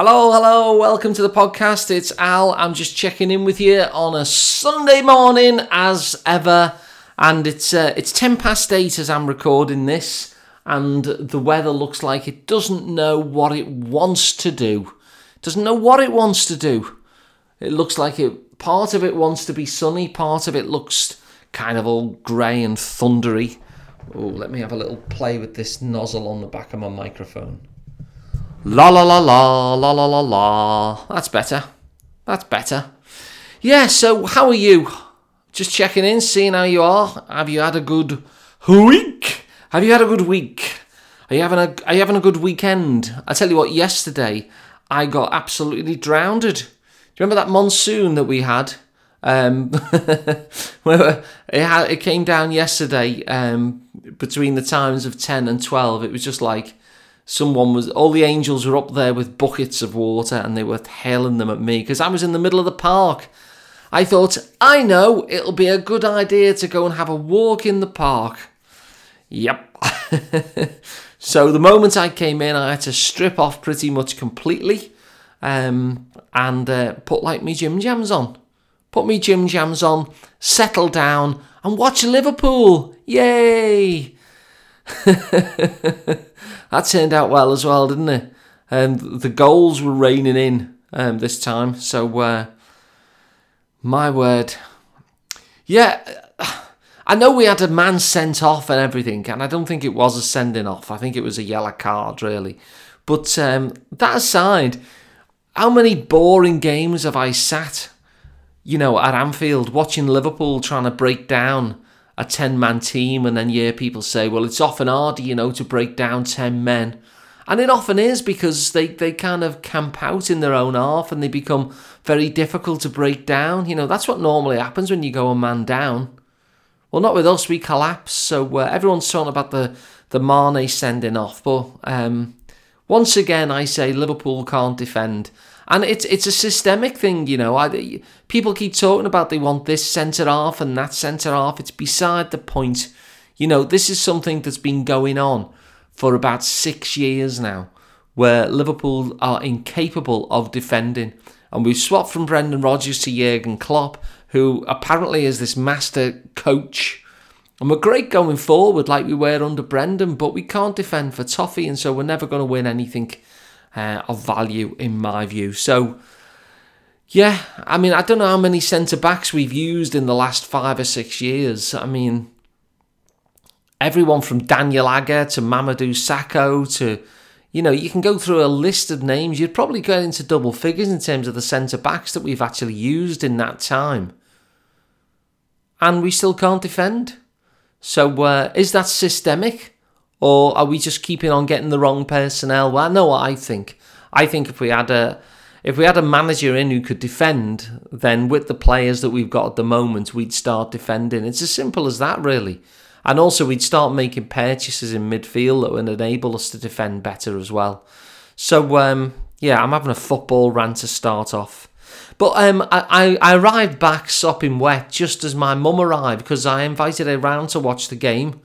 Hello, hello, welcome to the podcast. It's Al. I'm just checking in with you on a Sunday morning as ever. And it's uh, it's 10 past 8 as I'm recording this. And the weather looks like it doesn't know what it wants to do. It doesn't know what it wants to do. It looks like it part of it wants to be sunny, part of it looks kind of all grey and thundery. Oh, let me have a little play with this nozzle on the back of my microphone. La la la la la la la la. That's better. That's better. Yeah, so how are you? Just checking in, seeing how you are. Have you had a good week? Have you had a good week? Are you having a are you having a good weekend? I tell you what, yesterday I got absolutely drowned. Do you remember that monsoon that we had? Um, it, had, it came down yesterday um, between the times of 10 and 12. It was just like someone was all the angels were up there with buckets of water and they were hailing them at me because I was in the middle of the park. I thought, I know, it'll be a good idea to go and have a walk in the park. Yep. so the moment I came in, I had to strip off pretty much completely um, and uh, put like me gym jams on. Put me gym jams on, settle down, and watch Liverpool. Yay! that turned out well as well, didn't it? Um, the goals were raining in um, this time, so uh, my word. Yeah, I know we had a man sent off and everything, and I don't think it was a sending off. I think it was a yellow card, really. But um, that aside, how many boring games have I sat, you know, at Anfield watching Liverpool trying to break down a 10 man team, and then, yeah, people say, well, it's often harder, you know, to break down 10 men. And it often is because they, they kind of camp out in their own half and they become very difficult to break down. You know, that's what normally happens when you go a man down. Well, not with us, we collapse. So uh, everyone's talking about the, the Mane sending off. But um, once again, I say Liverpool can't defend and it's it's a systemic thing, you know. I, people keep talking about they want this centre half and that centre half. It's beside the point. You know, this is something that's been going on for about six years now, where Liverpool are incapable of defending. And we've swapped from Brendan Rodgers to Jurgen Klopp, who apparently is this master coach. And we're great going forward, like we were under Brendan, but we can't defend for toffee, and so we're never going to win anything uh, of value in my view. So, yeah, I mean, I don't know how many centre backs we've used in the last five or six years. I mean, everyone from Daniel Agger to Mamadou Sakho to, you know, you can go through a list of names. You'd probably get into double figures in terms of the centre backs that we've actually used in that time. And we still can't defend. So, uh, is that systemic? Or are we just keeping on getting the wrong personnel? Well, I know what I think. I think if we had a if we had a manager in who could defend, then with the players that we've got at the moment, we'd start defending. It's as simple as that, really. And also, we'd start making purchases in midfield that would enable us to defend better as well. So, um, yeah, I'm having a football rant to start off. But um, I, I arrived back sopping wet just as my mum arrived because I invited her round to watch the game.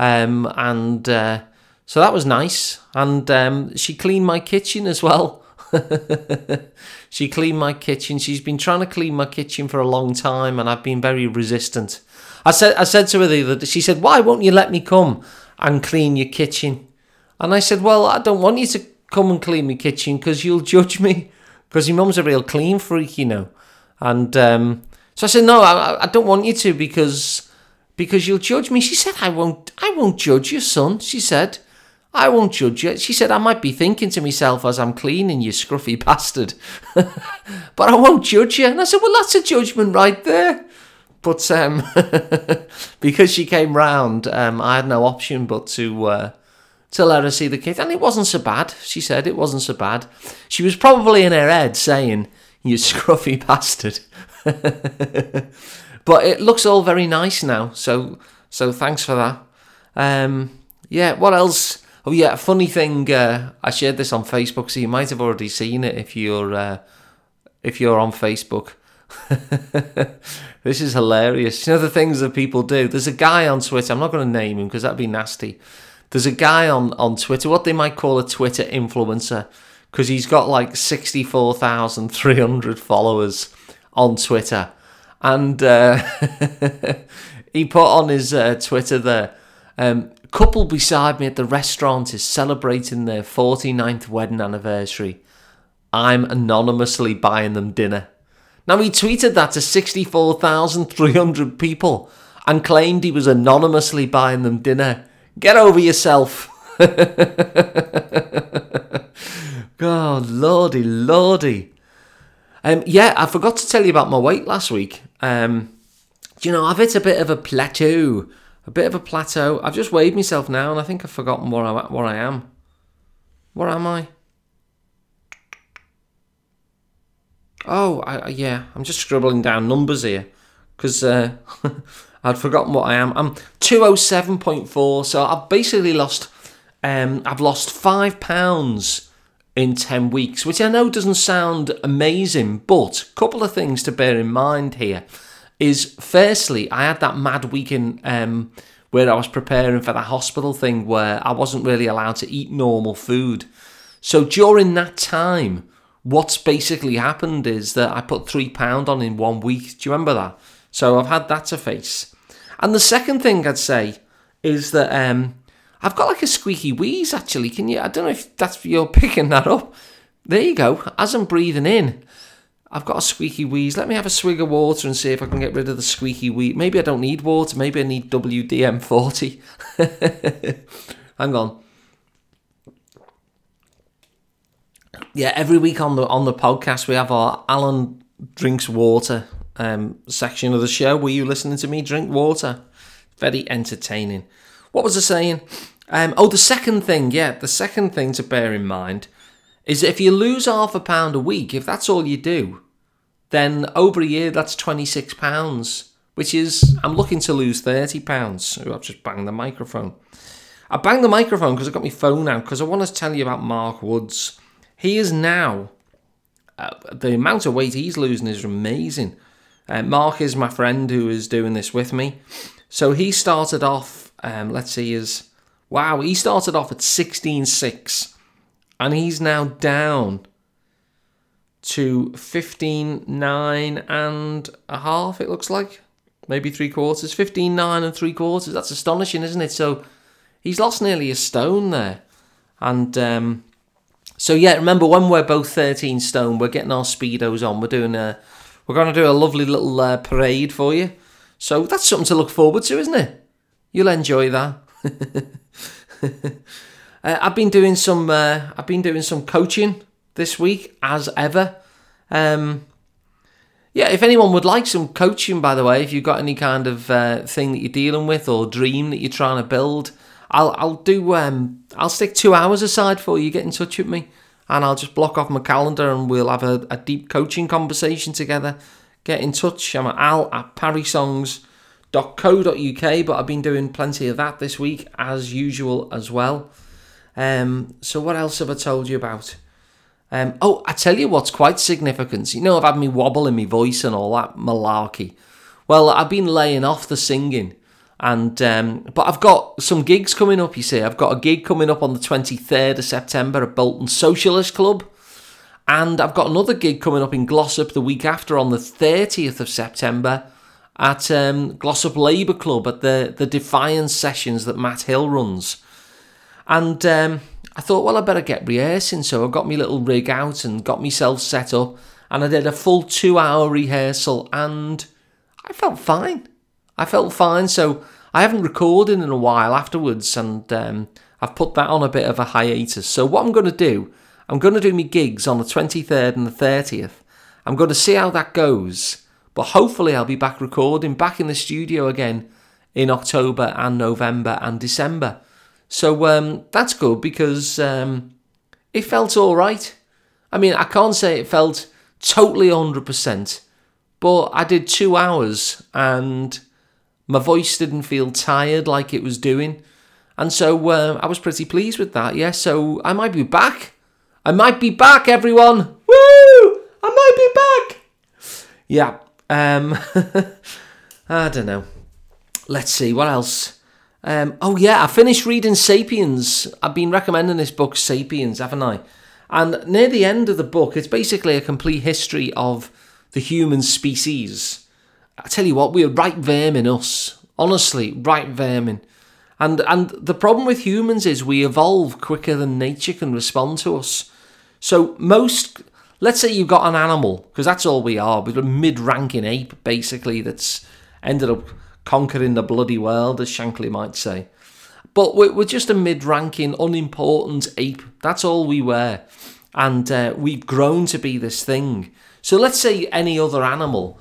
Um, and uh, so that was nice. And um, she cleaned my kitchen as well. she cleaned my kitchen. She's been trying to clean my kitchen for a long time, and I've been very resistant. I said, I said to her the other she said, Why won't you let me come and clean your kitchen? And I said, Well, I don't want you to come and clean my kitchen because you'll judge me. Because your mum's a real clean freak, you know. And um, so I said, No, I, I don't want you to because because you'll judge me. She said, I won't, I won't judge you, son. She said, I won't judge you. She said, I might be thinking to myself as I'm cleaning, you scruffy bastard. but I won't judge you. And I said, well, that's a judgment right there. But um, because she came round, um, I had no option but to uh, to let her see the kit. And it wasn't so bad, she said. It wasn't so bad. She was probably in her head saying, you scruffy bastard. But it looks all very nice now. So so thanks for that. Um, yeah, what else? Oh yeah, funny thing. Uh, I shared this on Facebook, so you might have already seen it if you're uh, if you're on Facebook. this is hilarious. You know the things that people do. There's a guy on Twitter. I'm not going to name him because that'd be nasty. There's a guy on on Twitter, what they might call a Twitter influencer, because he's got like 64,300 followers on Twitter. And uh, he put on his uh, Twitter there, um, couple beside me at the restaurant is celebrating their 49th wedding anniversary. I'm anonymously buying them dinner. Now, he tweeted that to 64,300 people and claimed he was anonymously buying them dinner. Get over yourself. God, lordy, lordy. Um, yeah, I forgot to tell you about my weight last week. Um, you know, I've hit a bit of a plateau. A bit of a plateau. I've just weighed myself now, and I think I've forgotten where I where I am. Where am I? Oh, I, yeah, I'm just scribbling down numbers here because uh, I'd forgotten what I am. I'm 207.4, so I've basically lost. Um, I've lost five pounds in 10 weeks, which I know doesn't sound amazing, but a couple of things to bear in mind here is firstly, I had that mad weekend um, where I was preparing for the hospital thing where I wasn't really allowed to eat normal food. So during that time, what's basically happened is that I put three pound on in one week. Do you remember that? So I've had that to face. And the second thing I'd say is that um, I've got like a squeaky wheeze actually. Can you? I don't know if that's you're picking that up. There you go. As I'm breathing in, I've got a squeaky wheeze. Let me have a swig of water and see if I can get rid of the squeaky wheeze. Maybe I don't need water. Maybe I need WD forty. Hang on. Yeah, every week on the on the podcast we have our Alun drinks water um, section of the show. Were you listening to me drink water? Very entertaining. What was I saying? Um, oh, the second thing, yeah, the second thing to bear in mind is if you lose half a pound a week, if that's all you do, then over a year that's twenty six pounds, which is I'm looking to lose thirty pounds. Oh, I've just banged the microphone. I banged the microphone because I got my phone out because I want to tell you about Mark Woods. He is now uh, the amount of weight he's losing is amazing. Uh, Mark is my friend who is doing this with me. So he started off um, let's see, is wow, he started off at 16.6 and he's now down to 15.9 and a half, it looks like. Maybe three quarters. 15.9 and three quarters. That's astonishing, isn't it? So he's lost nearly a stone there. And um, so, yeah, remember when we're both 13 stone, we're getting our Speedos on. We're doing a. We're going to do a lovely little uh, parade for you. So that's something to look forward to, isn't it? You'll enjoy that. uh, I've been doing some. Uh, I've been doing some coaching this week, as ever. Um, yeah, if anyone would like some coaching, by the way, if you've got any kind of uh, thing that you're dealing with or dream that you're trying to build, I'll I'll do. Um, I'll stick two hours aside for you. Get in touch with me, and I'll just block off my calendar, and we'll have a, a deep coaching conversation together. Get in touch. I'm at al at Parry Songs .co.uk, but I've been doing plenty of that this week as usual as well. Um, so what else have I told you about? Um, oh, I tell you what's quite significant. You know, I've had me wobble in my voice and all that malarkey. Well, I've been laying off the singing, and um, but I've got some gigs coming up. You see, I've got a gig coming up on the twenty third of September at Bolton Socialist Club, and I've got another gig coming up in Glossop the week after on the thirtieth of September at um, Glossop Labour Club at the, the Defiance sessions that Matt Hill runs. And um, I thought, well, I better get rehearsing. So I got my little rig out and got myself set up. And I did a full two hour rehearsal and I felt fine. I felt fine. So I haven't recorded in a while afterwards and um, I've put that on a bit of a hiatus. So what I'm going to do, I'm going to do my gigs on the 23rd and the 30th. I'm going to see how that goes. But hopefully, I'll be back recording, back in the studio again in October and November and December. So um, that's good because um, it felt all right. I mean, I can't say it felt totally 100%, but I did two hours and my voice didn't feel tired like it was doing. And so uh, I was pretty pleased with that, yeah. So I might be back. I might be back, everyone. Woo! I might be back. Yeah, um, I don't know. Let's see what else. Um, oh yeah, I finished reading *Sapiens*. I've been recommending this book, *Sapiens*, haven't I? And near the end of the book, it's basically a complete history of the human species. I tell you what, we're right vermin, us. Honestly, right vermin. And and the problem with humans is we evolve quicker than nature can respond to us. So most let's say you've got an animal, because that's all we are. We're a mid-ranking ape, basically, that's ended up conquering the bloody world, as Shankly might say. But we're, we're just a mid-ranking, unimportant ape. That's all we were, and uh, we've grown to be this thing. So let's say any other animal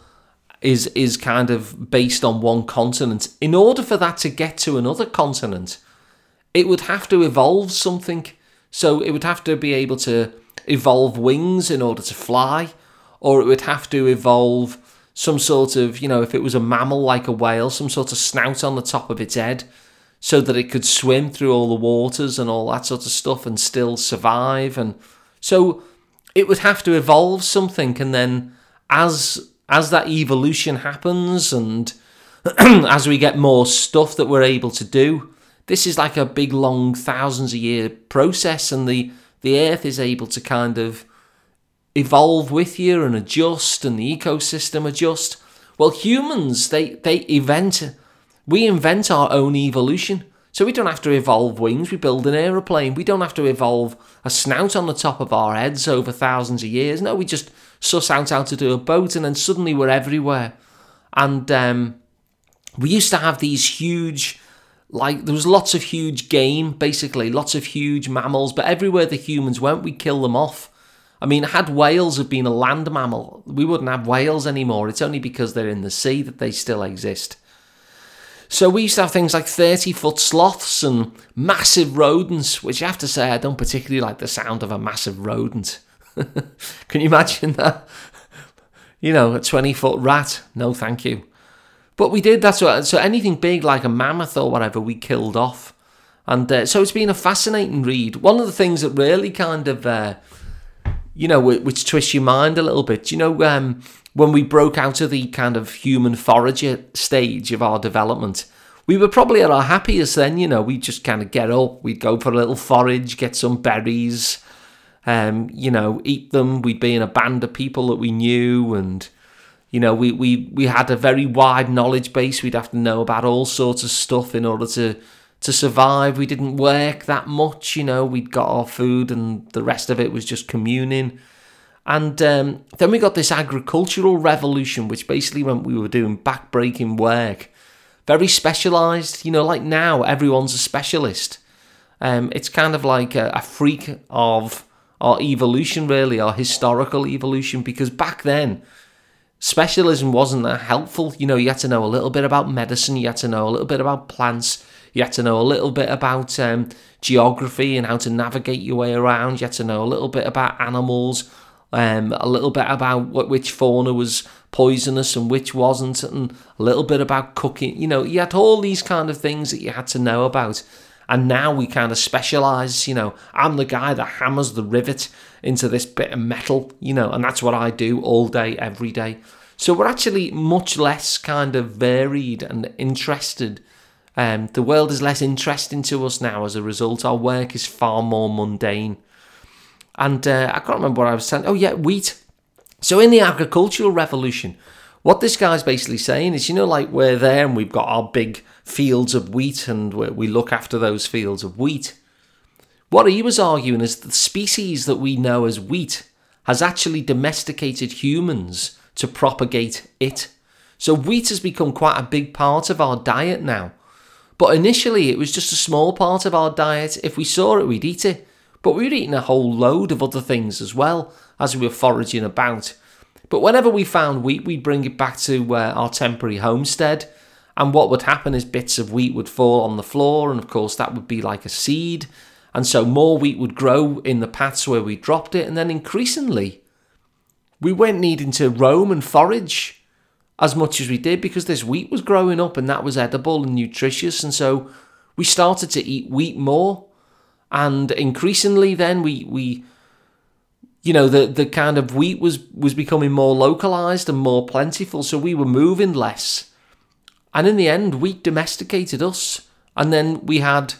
is is kind of based on one continent. In order for that to get to another continent, it would have to evolve something. So it would have to be able to evolve wings in order to fly, or it would have to evolve some sort of, you know, if it was a mammal like a whale, some sort of snout on the top of its head so that it could swim through all the waters and all that sort of stuff and still survive. And so it would have to evolve something. And then as as that evolution happens and as we get more stuff that we're able to do, this is like a big long thousands of year process and the the earth is able to kind of evolve with you and adjust and the ecosystem adjust. Well, humans, they, they invent, we invent our own evolution. So we don't have to evolve wings, we build an aeroplane. We don't have to evolve a snout on the top of our heads over thousands of years. No, we just suss out how to do a boat and then suddenly we're everywhere. And um, we used to have these huge like there was lots of huge game basically. Lots of huge mammals but everywhere the humans went we kill them off. I mean had whales have been a land mammal we wouldn't have whales anymore. It's only because they're in the sea that they still exist. So we used to have things like 30 foot sloths and massive rodents which i have to say i don't particularly like the sound of a massive rodent. Can you imagine that? You know a 20 foot rat? No thank you but we did. That's what. So anything big like a mammoth or whatever, we killed off. And uh, so it's been a fascinating read. One of the things that really kind of, uh, you know, which twists your mind a little bit. You know, um, when we broke out of the kind of human forager stage of our development, we were probably at our happiest then. You know, we just kind of get up, we'd go for a little forage, get some berries, um, you know, eat them. We'd be in a band of people that we knew and you know, we, we, we had a very wide knowledge base. We'd have to know about all sorts of stuff in order to to survive. We didn't work that much, you know. We'd got our food, and the rest of it was just communing. And um, then we got this agricultural revolution, which basically meant we were doing backbreaking work, very specialized. You know, like now, everyone's a specialist. Um, it's kind of like a, a freak of our evolution, really, our historical evolution, because back then specialism wasn't that helpful. You know, you had to know a little bit about medicine, you had to know a little bit about plants, you had to know a little bit about um, geography and how to navigate your way around, you had to know a little bit about animals, um, a little bit about what, which fauna was poisonous and which wasn't, and a little bit about cooking. You know, you had all these kind of things that you had to know about. And now we kind of specialize, you know, I'm the guy that hammers the rivet into this bit of metal, you know, and that's what I do all day, every day. So we're actually much less kind of varied and interested. Um, the world is less interesting to us now as a result. Our work is far more mundane. And uh, I can't remember what I was saying. Oh, yeah, wheat. So in the agricultural revolution, what this guy's basically saying is, you know, like we're there and we've got our big fields of wheat and we look after those fields of wheat. What he was arguing is the species that we know as wheat has actually domesticated humans to propagate it. So wheat has become quite a big part of our diet now. But initially, it was just a small part of our diet. If we saw it, we'd eat it. But we were eating a whole load of other things as well as we were foraging about. But whenever we found wheat, we'd bring it back to uh, our temporary homestead. And what would happen is bits of wheat would fall on the floor, and of course, that would be like a seed. And so more wheat would grow in the paths where we dropped it. And then increasingly, we weren't needing to roam and forage as much as we did because this wheat was growing up and that was edible and nutritious. And so we started to eat wheat more. And increasingly, then we, we you know, the, the kind of wheat was, was becoming more localized and more plentiful. So we were moving less. And in the end, wheat domesticated us. And then we had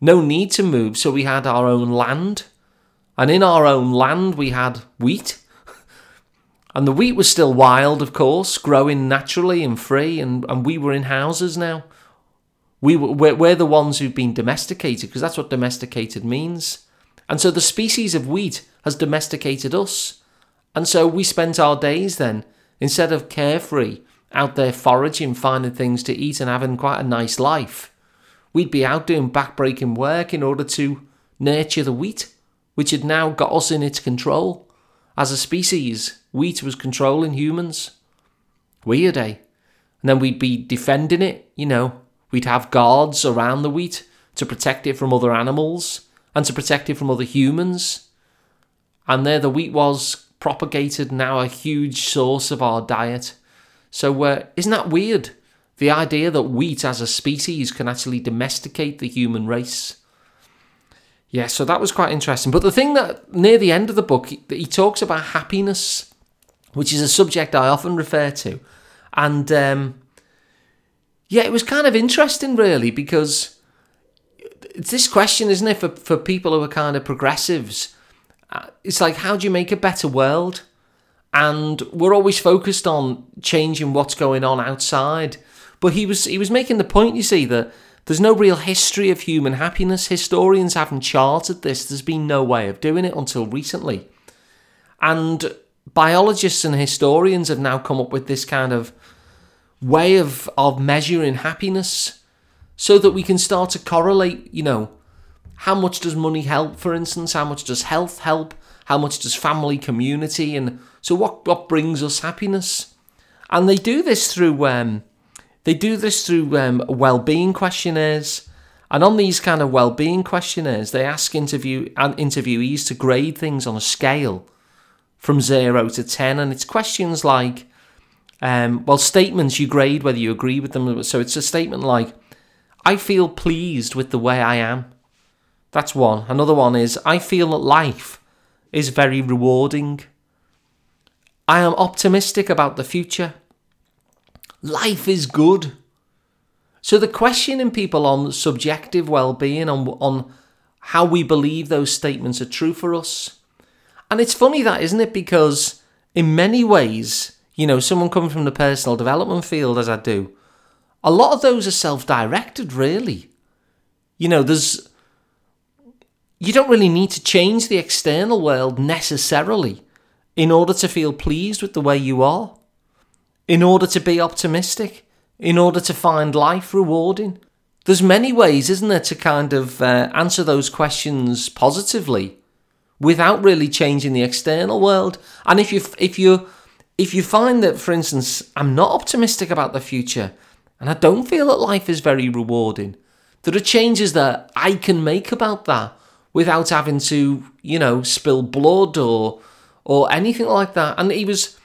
no need to move, so we had our own land. And in our own land, we had wheat. And the wheat was still wild, of course, growing naturally and free, and, and we were in houses now. We were, we're, we're the ones who've been domesticated, because that's what domesticated means. And so the species of wheat has domesticated us. And so we spent our days then, instead of carefree, out there foraging, finding things to eat, and having quite a nice life, we'd be out doing backbreaking work in order to nurture the wheat, which had now got us in its control. As a species, wheat was controlling humans. Weird, eh? And then we'd be defending it, you know. We'd have guards around the wheat to protect it from other animals and to protect it from other humans. And there the wheat was propagated, now a huge source of our diet. So, uh, isn't that weird? The idea that wheat as a species can actually domesticate the human race. Yeah, so that was quite interesting. But the thing that near the end of the book, he, he talks about happiness, which is a subject I often refer to. And um, yeah, it was kind of interesting, really, because it's this question, isn't it, for, for people who are kind of progressives? Uh, it's like, how do you make a better world? And we're always focused on changing what's going on outside. But he was he was making the point, you see, that there's no real history of human happiness. Historians haven't charted this. There's been no way of doing it until recently. And biologists and historians have now come up with this kind of way of, of measuring happiness so that we can start to correlate, you know, how much does money help, for instance? How much does health help? How much does family, community, and so what, what brings us happiness? And they do this through um, they do this through um, well-being questionnaires, and on these kind of well-being questionnaires, they ask interview and interviewees to grade things on a scale from zero to ten, and it's questions like, um, well, statements you grade whether you agree with them. So it's a statement like, "I feel pleased with the way I am." That's one. Another one is, "I feel that life is very rewarding." I am optimistic about the future. Life is good. So the questioning people on subjective well-being, on on how we believe those statements are true for us. And it's funny that, isn't it? Because in many ways, you know, someone coming from the personal development field as I do, a lot of those are self-directed, really. You know, there's you don't really need to change the external world necessarily in order to feel pleased with the way you are in order to be optimistic, in order to find life rewarding. There's many ways, isn't there, to kind of uh, answer those questions positively without really changing the external world. And if you if you if you find that, for instance, I'm not optimistic about the future and I don't feel that life is very rewarding, there are changes that I can make about that without having to, you know, spill blood or or anything like that. And he was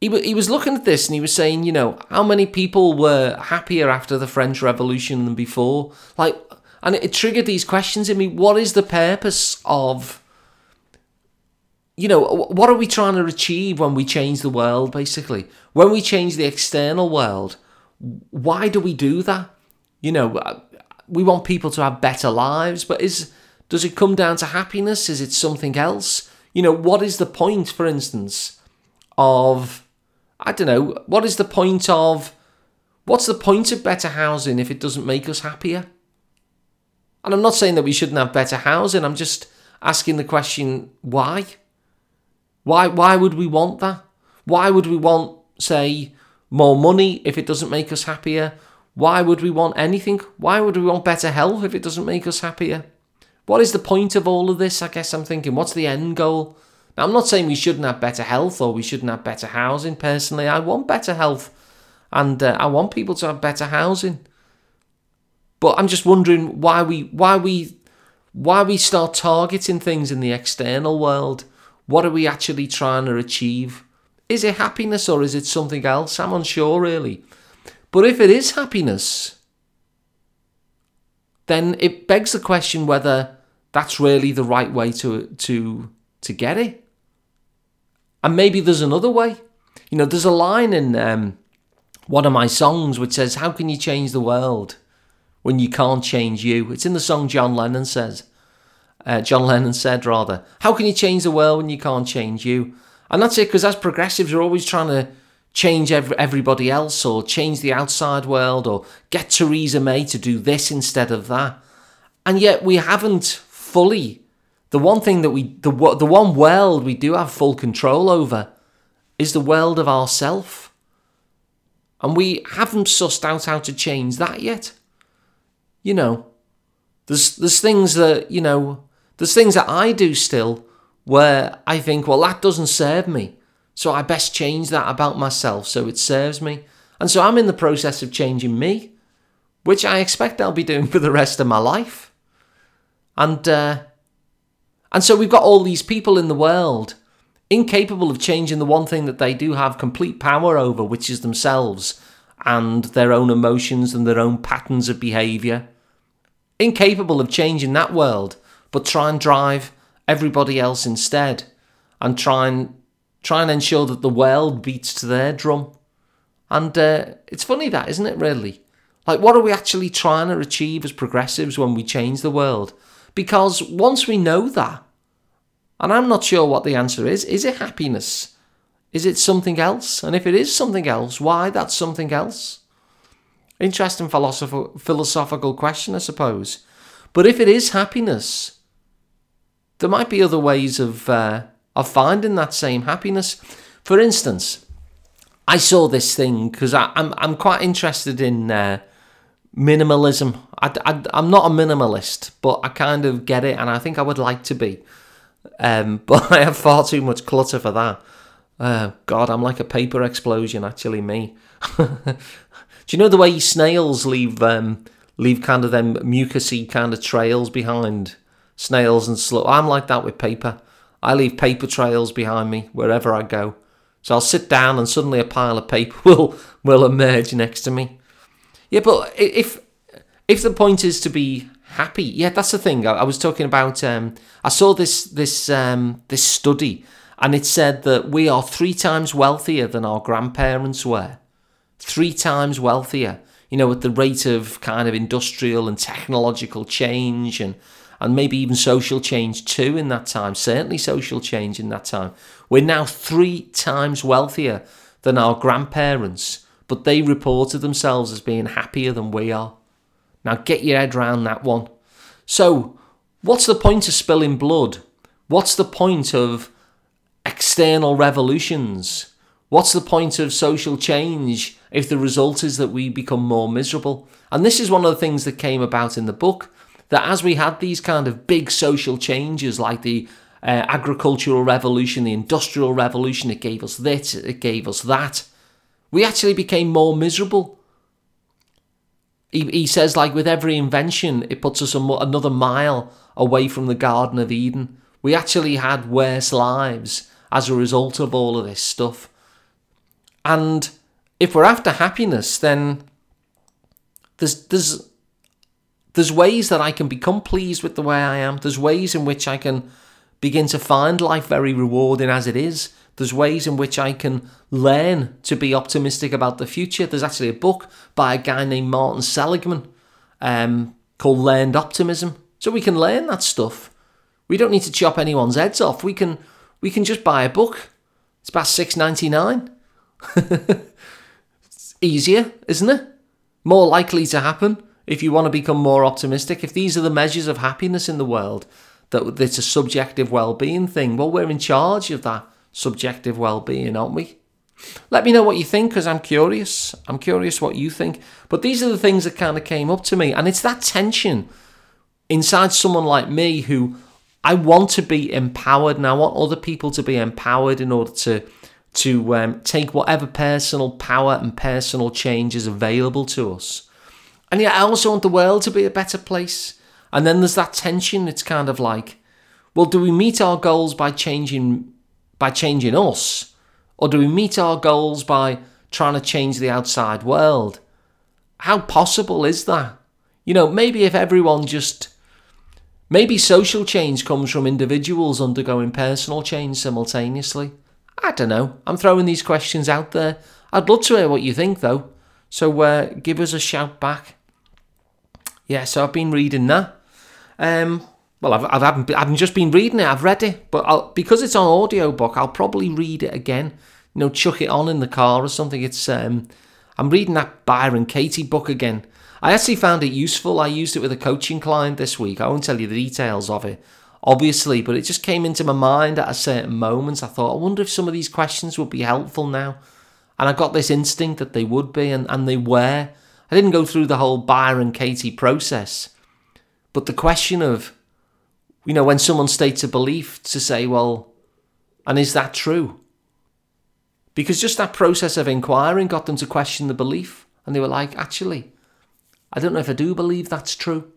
he, he was looking at this and he was saying, you know, how many people were happier after the French Revolution than before? Like, and it, it triggered these questions in me. What is the purpose of, you know, what are we trying to achieve when we change the world, basically? When we change the external world, why do we do that? You know, uh, we want people to have better lives, but is does it come down to happiness? Is it something else? You know, what is the point, for instance, of I don't know, what is the point of what's the point of better housing if it doesn't make us happier? And I'm not saying that we shouldn't have better housing, I'm just asking the question why? Why why would we want that? Why would we want say more money if it doesn't make us happier? Why would we want anything? Why would we want better health if it doesn't make us happier? What is the point of all of this? I guess I'm thinking, what's the end goal? Now, I'm not saying we shouldn't have better health or we shouldn't have better housing. Personally, I want better health and uh, I want people to have better housing. But I'm just wondering why we why we why we start targeting things in the external world. What are we actually trying to achieve? Is it happiness or is it something else? I'm unsure really. But if it is happiness, then it begs the question whether that's really the right way to to to get it. And maybe there's another way. You know, there's a line in um, one of my songs which says, How can you change the world when you can't change you? It's in the song John Lennon says. Uh, John Lennon said, rather. How can you change the world when you can't change you? And that's it, because as progressives, we're always trying to change every, everybody else or change the outside world or get Theresa May to do this instead of that. And yet we haven't fully. The one thing that we, the, the one world we do have full control over is the world of ourself. And we haven't sussed out how to change that yet. You know, there's, there's things that, you know, there's things that I do still where I think, well, that doesn't serve me. So I best change that about myself so it serves me. And so I'm in the process of changing me, which I expect I'll be doing for the rest of my life. And uh, and so we've got all these people in the world incapable of changing the one thing that they do have complete power over, which is themselves and their own emotions and their own patterns of behaviour. Incapable of changing that world, but try and drive everybody else instead and try and try and ensure that the world beats to their drum. And uh, it's funny that, isn't it, really? Like, what are we actually trying to achieve as progressives when we change the world? Because once we know that, and I'm not sure what the answer is, is it happiness? Is it something else? And if it is something else, why that's something else? Interesting philosoph- philosophical question, I suppose. But if it is happiness, there might be other ways of uh, of finding that same happiness. For instance, I saw this thing because I'm I'm quite interested in uh, minimalism. I, I'm not a minimalist, but I kind of get it, and I think I would like to be. Um, but I have far too much clutter for that. Uh, God, I'm like a paper explosion, actually, me. Do you know the way snails leave um, leave kind of them mucusy kind of trails behind? snails and slow. I'm like that with paper. I leave paper trails behind me wherever I go. So I'll sit down and suddenly a pile of paper will will emerge next to me. Yeah, but if if the point is to be happy, yeah, that's the thing. I, I was talking about. Um, I saw this this um, this study, and it said that we are three times wealthier than our grandparents were. Three times wealthier. You know, at the rate of kind of industrial and technological change and and maybe even social change too in that time, certainly social change in that time. We're now three times wealthier than our grandparents, but they reported themselves as being happier than we are. Now get your head around that one. So, what's the point of spilling blood? What's the point of external revolutions? What's the point of social change if the result is that we become more miserable? And this is one of the things that came about in the book that as we had these kind of big social changes like the uh, agricultural revolution, the industrial revolution, it gave us this, it gave us that, we actually became more miserable. He, he says, like with every invention, it puts us a, another mile away from the Garden of Eden. We actually had worse lives as a result of all of this stuff. And if we're after happiness, then there's there's there's ways that I can become pleased with the way I am. There's ways in which I can begin to find life very rewarding as it is. There's ways in which I can learn to be optimistic about the future. There's actually a book by a guy named Martin Seligman um, called Learned Optimism. So we can learn that stuff. We don't need to chop anyone's heads off. We can we can just buy a book. It's about six ninety nine. easier, isn't it? More likely to happen if you want to become more optimistic, if these are the measures of happiness in the world, that it's a subjective well-being thing, well, we're in charge of that subjective well-being, aren't we? Let me know what you think because I'm curious. I'm curious what you think. But these are the things that kind of came up to me, and it's that tension inside someone like me who I want to be empowered, and I want other people to be empowered in order to to um, take whatever personal power and personal change is available to us. And yet I also want the world to be a better place. And then there's that tension. It's kind of like, well, do we meet our goals by changing by changing us? Or do we meet our goals by trying to change the outside world? How possible is that? You know, maybe if everyone just maybe social change comes from individuals undergoing personal change simultaneously. I don't know. I'm throwing these questions out there. I'd love to hear what you think though. So uh, give us a shout back. Yeah, so I've been reading that. Um, well, I've, I've haven't, I haven't just been reading it. I've read it, but I'll, because it's on audio book, I'll probably read it again. You know, chuck it on in the car or something. It's um, I'm reading that Byron Katie book again. I actually found it useful. I used it with a coaching client this week. I won't tell you the details of it, obviously, but it just came into my mind at a certain moment. I thought, I wonder if some of these questions would be helpful now. And I got this instinct that they would be, and, and they were. I didn't go through the whole Byron Katie process, but the question of, you know, when someone states a belief, to say, well, and is that true? Because just that process of inquiring got them to question the belief, and they were like, actually, I don't know if I do believe that's true.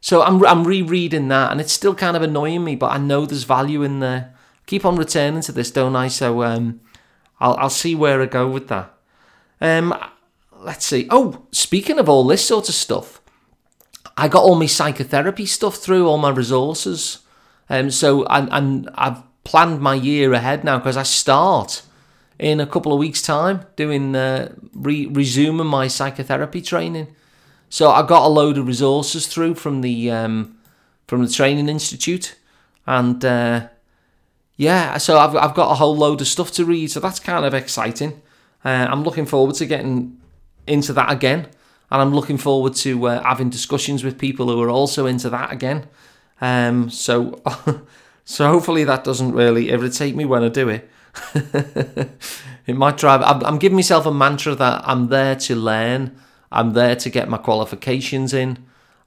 So I'm I'm rereading that, and it's still kind of annoying me, but I know there's value in there. Keep on returning to this, don't I? So um, I'll I'll see where I go with that. Um, let's see. Oh, speaking of all this sort of stuff, I got all my psychotherapy stuff through, all my resources. Um, so and I've planned my year ahead now because I start in a couple of weeks' time doing uh, re- resuming my psychotherapy training. So I got a load of resources through from the um, from the training institute, and uh, yeah, so I've I've got a whole load of stuff to read. So that's kind of exciting. Uh, I'm looking forward to getting into that again, and I'm looking forward to uh, having discussions with people who are also into that again. Um, so so hopefully that doesn't really irritate me when I do it. it might drive. I'm, I'm giving myself a mantra that I'm there to learn I'm there to get my qualifications in,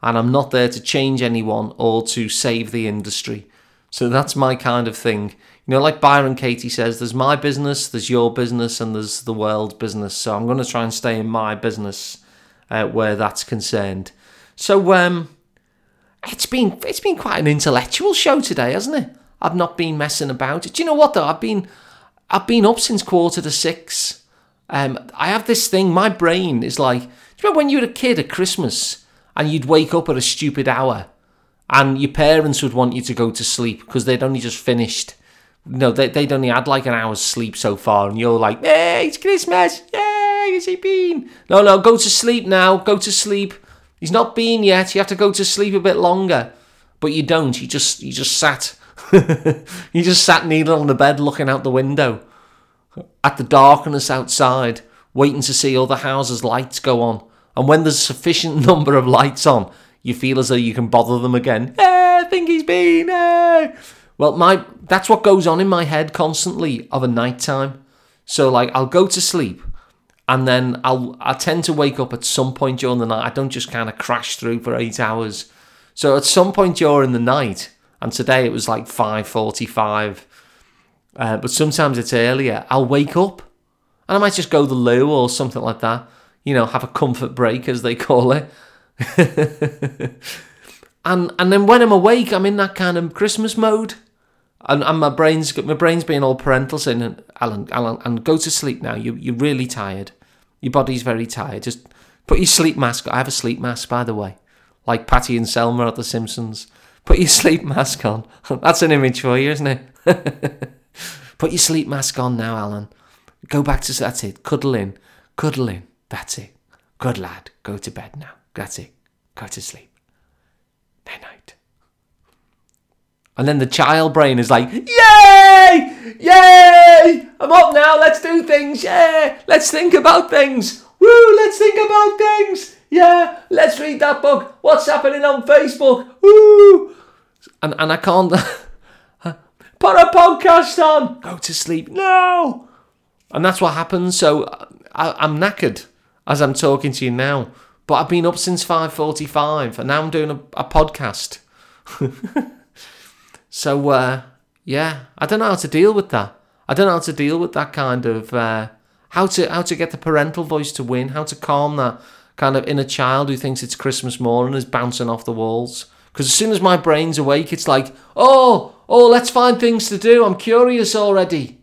and I'm not there to change anyone or to save the industry. So that's my kind of thing. You know, like Byron Katie says, there's my business, there's your business, and there's the world's business. So I'm going to try and stay in my business uh, where that's concerned. So um, it's been it's been quite an intellectual show today, hasn't it? I've not been messing about. Do you know what though? I've been I've been up since quarter to six. Um, I have this thing. My brain is like Do you remember when you were a kid at Christmas and you'd wake up at a stupid hour and your parents would want you to go to sleep because they'd only just finished. No, they, they'd only had like an hour's sleep so far, and you're like, hey, it's Christmas. Yay, is he been? No, no, go to sleep now. Go to sleep. He's not been yet. You have to go to sleep a bit longer. But you don't. You just you just sat. you just sat needle on the bed looking out the window at the darkness outside, waiting to see other houses' lights go on. And when there's a sufficient number of lights on, you feel as though you can bother them again. Hey, I think he's been. Hey. Well, my that's what goes on in my head constantly of a night time. So like I'll go to sleep and then I'll I tend to wake up at some point during the night. I don't just kind of crash through for eight hours. So at some point during the night, and today it was like five forty-five, uh, but sometimes it's earlier. I'll wake up, and I might just go the loo or something like that, you know, have a comfort break as they call it. and and then when I'm awake, I'm in that kind of Christmas mode. And, and my brain's my brain's being all parental saying, Alun, Alun, and go to sleep now. You you're really tired. Your body's very tired. Just put your sleep mask. I have a sleep mask, by the way, like Patty and Selma at The Simpsons. Put your sleep mask on. That's an image for you, isn't it? put your sleep mask on now, Alun. Go back to that's it. Cuddle in, cuddle in. That's it. Good lad, go to bed now. That's it. Go to sleep. Night night. And then the child brain is like, Yay! Yay! I'm up now, let's do things, yeah! Let's think about things. Woo, let's think about things. Yeah, let's read that book. What's happening on Facebook? Woo! And and I can't put a podcast on. Go to sleep. No. And that's what happens. So I, I'm knackered as I'm talking to you now. But I've been up since 5:45 and now I'm doing a, a podcast. so uh, yeah, I don't know how to deal with that. I don't know how to deal with that kind of uh, how to how to get the parental voice to win, how to calm that kind of inner child who thinks it's Christmas morning and is bouncing off the walls. Because as soon as my brain's awake, it's like, oh, oh, let's find things to do. I'm curious already.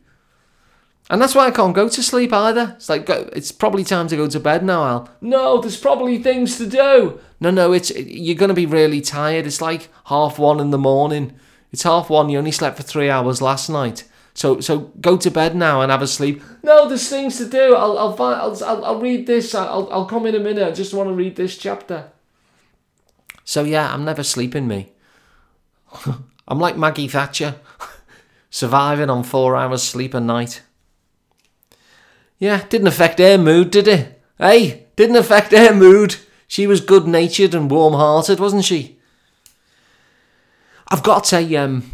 And that's why I can't go to sleep either. It's like it's probably time to go to bed now, Al. No, there's probably things to do. No, no, it's you're gonna be really tired. It's like half one in the morning. It's half one. You only slept for three hours last night. So so go to bed now and have a sleep. No, there's things to do. I'll I'll find, I'll, I'll, I'll read this. I'll I'll come in a minute. I just want to read this chapter. So yeah, I'm never sleeping me. I'm like Maggie Thatcher, surviving on four hours sleep a night. Yeah, didn't affect her mood, did it? Hey, didn't affect her mood. She was good natured and warm hearted, wasn't she? I've got a um,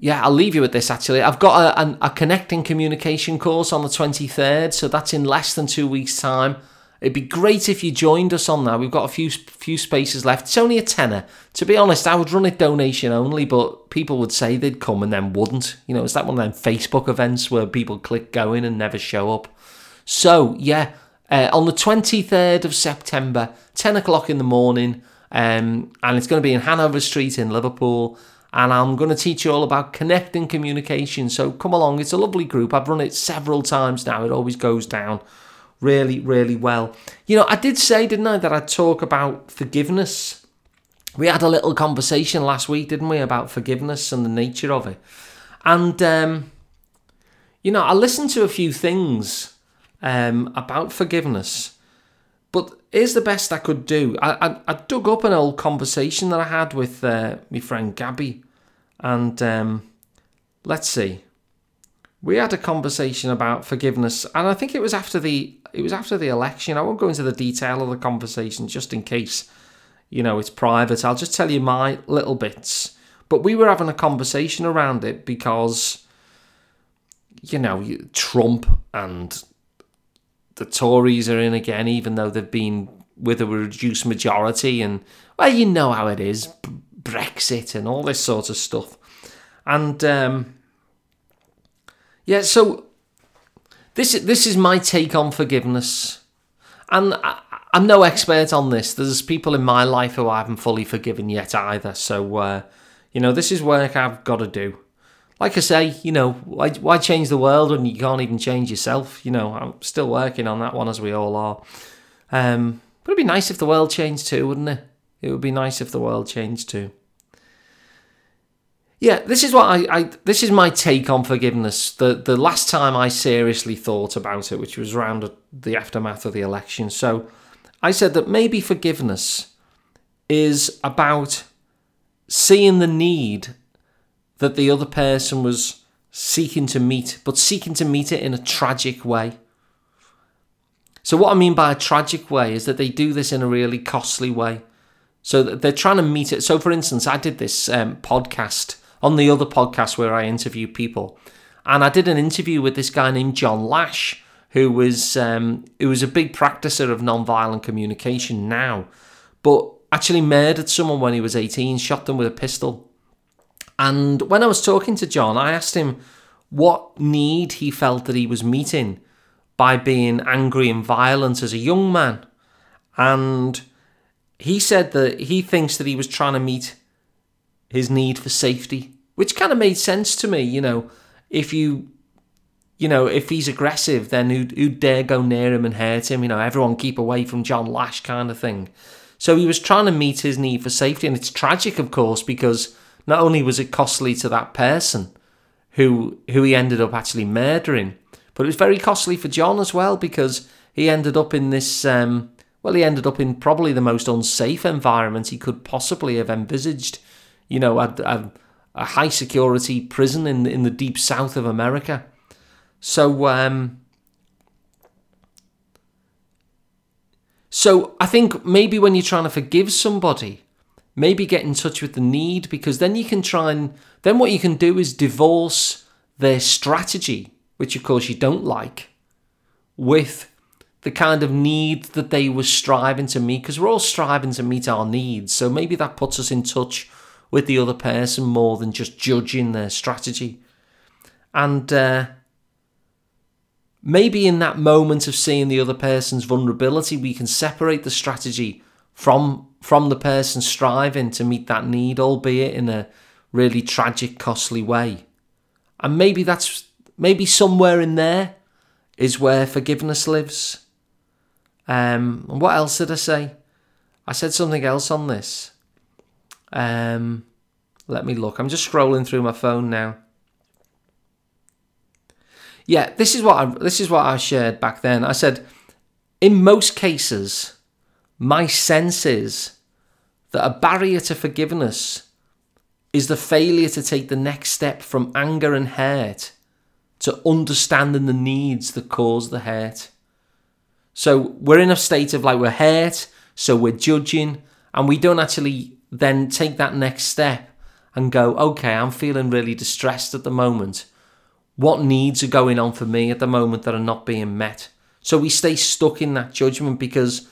yeah, I'll leave you with this actually. I've got a, a, a connecting communication course on the 23rd, so that's in less than two weeks' time. It'd be great if you joined us on that. We've got a few few spaces left. It's only a tenner. To be honest, I would run it donation only, but people would say they'd come and then wouldn't. You know, it's that one of them Facebook events where people click go in and never show up. So yeah, uh, on the 23rd of September, 10 o'clock in the morning, um, and it's going to be in Hanover Street in Liverpool. And I'm going to teach you all about connecting communication. So come along. It's a lovely group. I've run it several times now. It always goes down really, really well. You know, I did say, didn't I, that I'd talk about forgiveness. We had a little conversation last week, didn't we, about forgiveness and the nature of it. And, um, you know, I listened to a few things um, about forgiveness, but here's the best I could do. I, I, I dug up an old conversation that I had with uh, my friend Gabby, and um, let's see we had a conversation about forgiveness, and I think it was after the it was after the election. I won't go into the detail of the conversation just in case you know it's private. I'll just tell you my little bits. But we were having a conversation around it because you know Trump and the Tories are in again, even though they've been with a reduced majority, and well, you know how it is, Brexit and all this sort of stuff, and. Um, yeah, so this this is my take on forgiveness, and I, am no expert on this. There's people in my life who I haven't fully forgiven yet either. So uh, you know, this is work I've got to do. Like I say, you know, why, why change the world when you can't even change yourself? You know, I'm still working on that one as we all are. Um, but it'd be nice if the world changed too, wouldn't it? It would be nice if the world changed too. Yeah, this is what I, I this is my take on forgiveness. The the last time I seriously thought about it, which was around the aftermath of the election. So I said that maybe forgiveness is about seeing the need that the other person was seeking to meet, but seeking to meet it in a tragic way. So, what I mean by a tragic way is that they do this in a really costly way. So, they're trying to meet it. So, for instance, I did this um, podcast on the other podcast where I interview people. And I did an interview with this guy named John Lash, who was um, who was a big practicer of non-violent communication now, but actually murdered someone when he was 18, shot them with a pistol. And when I was talking to John, I asked him what need he felt that he was meeting by being angry and violent as a young man. And he said that he thinks that he was trying to meet his need for safety, which kind of made sense to me. You know, if you, you know, if he's aggressive, then who who dare go near him and hurt him? You know, everyone keep away from John Lash, kind of thing. So he was trying to meet his need for safety, and it's tragic, of course, because not only was it costly to that person who who he ended up actually murdering, but it was very costly for John as well because he ended up in this. Um, well, he ended up in probably the most unsafe environment he could possibly have envisaged you know, a, a, a high security prison in in the deep south of America. So, um, so I think maybe when you're trying to forgive somebody, maybe get in touch with the need because then you can try and then what you can do is divorce their strategy, which of course you don't like, with the kind of need that they were striving to meet because we're all striving to meet our needs. So maybe that puts us in touch with the other person more than just judging their strategy. And uh, maybe in that moment of seeing the other person's vulnerability, we can separate the strategy from from the person striving to meet that need, albeit in a really tragic, costly way. And maybe that's maybe somewhere in there is where forgiveness lives. Um, and what else did I say? I said something else on this. Um, let me look. I'm just scrolling through my phone now. Yeah, this is what I this is what I shared back then. I said, in most cases, my sense is that a barrier to forgiveness is the failure to take the next step from anger and hurt to understanding the needs that cause the hurt. So we're in a state of like we're hurt, so we're judging, and we don't actually then take that next step and go, okay, I'm feeling really distressed at the moment. What needs are going on for me at the moment that are not being met? So we stay stuck in that judgment because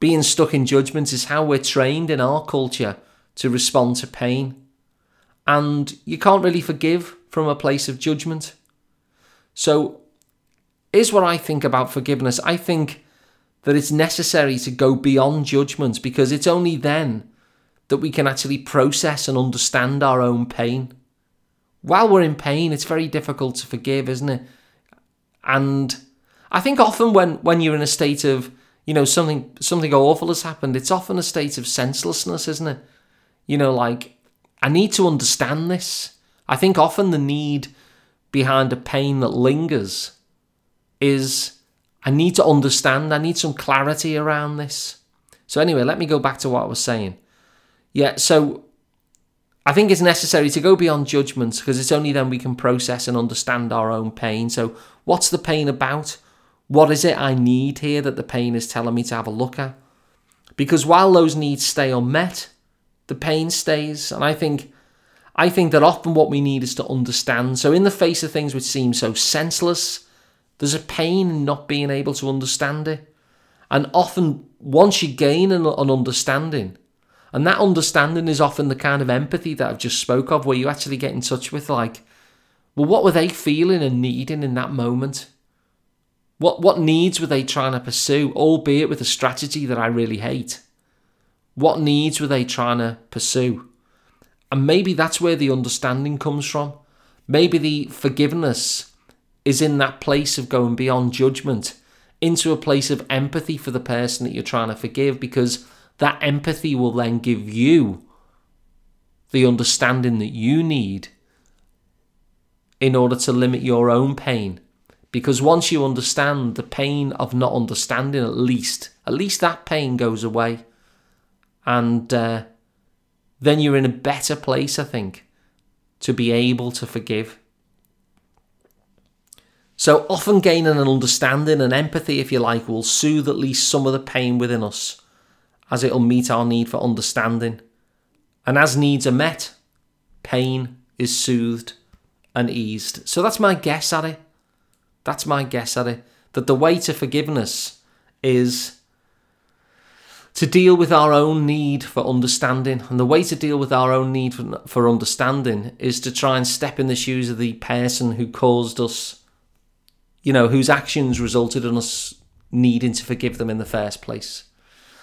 being stuck in judgment is how we're trained in our culture to respond to pain. And you can't really forgive from a place of judgment. So, is what I think about forgiveness. I think that it's necessary to go beyond judgment because it's only then that we can actually process and understand our own pain. While we're in pain, it's very difficult to forgive, isn't it? And I think often when, when you're in a state of, you know, something something awful has happened, it's often a state of senselessness, isn't it? You know, like, I need to understand this. I think often the need behind a pain that lingers is I need to understand, I need some clarity around this. So, anyway, let me go back to what I was saying. Yeah, so I think it's necessary to go beyond judgments because it's only then we can process and understand our own pain. So, what's the pain about? What is it I need here that the pain is telling me to have a look at? Because while those needs stay unmet, the pain stays. And I think I think that often what we need is to understand. So in the face of things which seem so senseless, there's a pain in not being able to understand it. And often once you gain an, an understanding, and that understanding is often the kind of empathy that I've just spoke of, where you actually get in touch with like, well, what were they feeling and needing in that moment? What what needs were they trying to pursue, albeit with a strategy that I really hate? What needs were they trying to pursue? And maybe that's where the understanding comes from. Maybe the forgiveness is in that place of going beyond judgment into a place of empathy for the person that you're trying to forgive because that empathy will then give you the understanding that you need in order to limit your own pain because once you understand the pain of not understanding, at least, at least that pain goes away. And uh, then you're in a better place, I think, to be able to forgive. So often gaining an understanding and empathy, if you like, will soothe at least some of the pain within us, as it'll meet our need for understanding. And as needs are met, pain is soothed and eased. So that's my guess at it. That's my guess at it. That the way to forgiveness is to deal with our own need for understanding. And the way to deal with our own need for, for understanding is to try and step in the shoes of the person who caused us, you know, whose actions resulted in us needing to forgive them in the first place.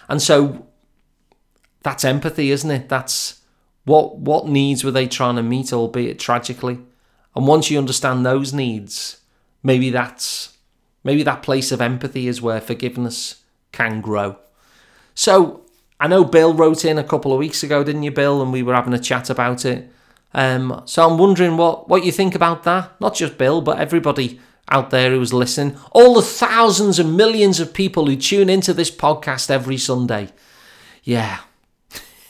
And so that's empathy, isn't it? That's what what needs were they trying to meet, albeit tragically. And once you understand those needs, maybe that's maybe that place of empathy is where forgiveness can grow. So I know Bill wrote in a couple of weeks ago, didn't you, Bill? And we were having a chat about it. Um, so I'm wondering what what you think about that. Not just Bill, but everybody out there who's listening. All the thousands and millions of people who tune into this podcast every Sunday. Yeah.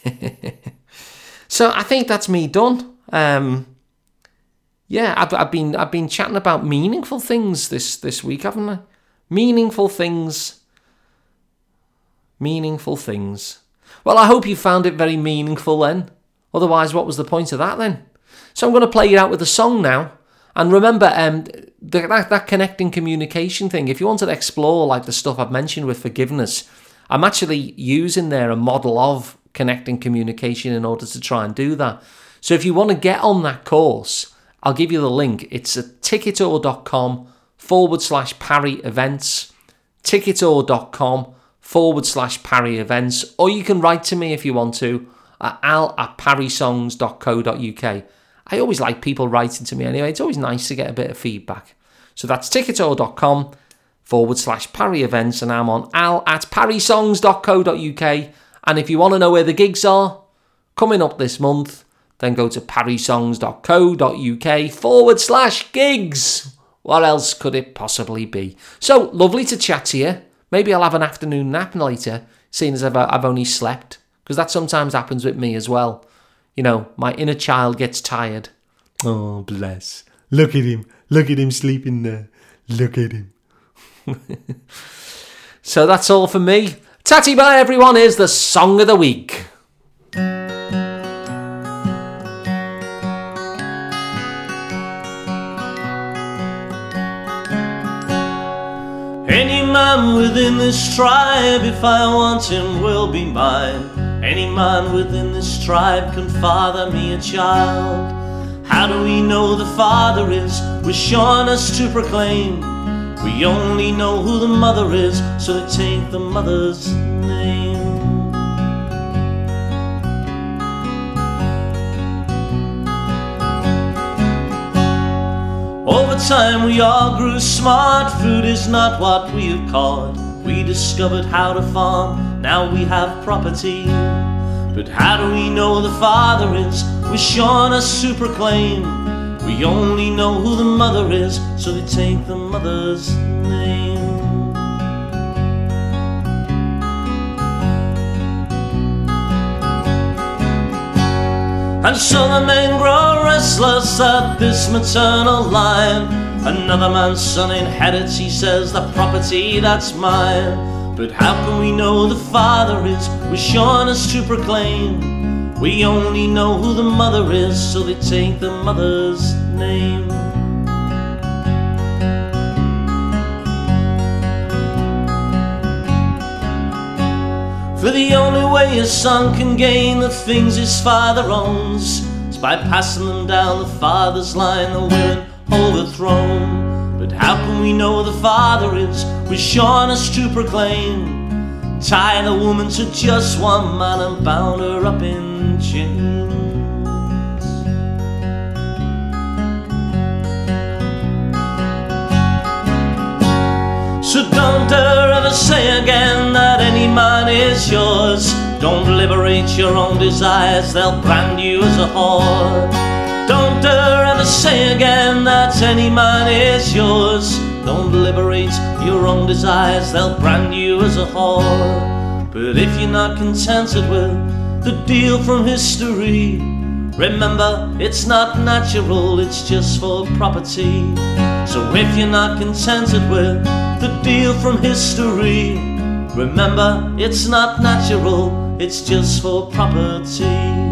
so I think that's me done. Um, yeah, I've, I've been I've been chatting about meaningful things this this week, haven't I? Meaningful things. Meaningful things. Well, I hope you found it very meaningful then. Otherwise, what was the point of that then? So I'm going to play you out with a song now. And remember, um, the, that, that connecting communication thing, if you want to explore like the stuff I've mentioned with forgiveness, I'm actually using there a model of connecting communication in order to try and do that. So if you want to get on that course, I'll give you the link. It's at ticketore.com forward slash Parry events. Ticketore.com forward slash Parry events. Or you can write to me if you want to at al at parrysongs.co.uk. I always like people writing to me anyway. It's always nice to get a bit of feedback. So that's ticketore.com forward slash Parry events. And I'm on al at parrysongs.co.uk. And if you want to know where the gigs are coming up this month, then go to parrysongs.co.uk forward slash gigs. What else could it possibly be? So lovely to chat to you. Maybe I'll have an afternoon nap later, seeing as I've, uh, I've only slept, because that sometimes happens with me as well. you know, my inner child gets tired. Oh, bless. Look at him. Look at him sleeping there. Look at him. So that's all for me. Tatty Bye Everyone is the song of the week. Within this tribe, if I want him, will be mine. Any man within this tribe can father me a child. How do we know the father is? Wish on us to proclaim. We only know who the mother is, so they take the mother's time, we all grew smart. Food is not what we have caught. We discovered how to farm, now we have property. But how do we know the father is? On a to proclaim. We only know who the mother is, so they take the mother's And so the men grow restless at this maternal line. Another man's son inherits, he says, the property that's mine. But how can we know the father is? On us to proclaim. We only know who the mother is, so they take the mother's name. A son can gain the things his father owns is by passing them down the father's line, the women overthrown. But how can we know the father is? Wish on us to proclaim. Tie the woman to just one man and bound her up in chains. So don't dare ever say again that any man is yours. Don't liberate your own desires, they'll brand you as a whore. Don't dare ever say again that any man is yours. Don't liberate your own desires, they'll brand you as a whore. But if you're not contented with the deal from history, remember it's not natural, it's just for property. So if you're not contented with the deal from history, remember it's not natural, it's just for property.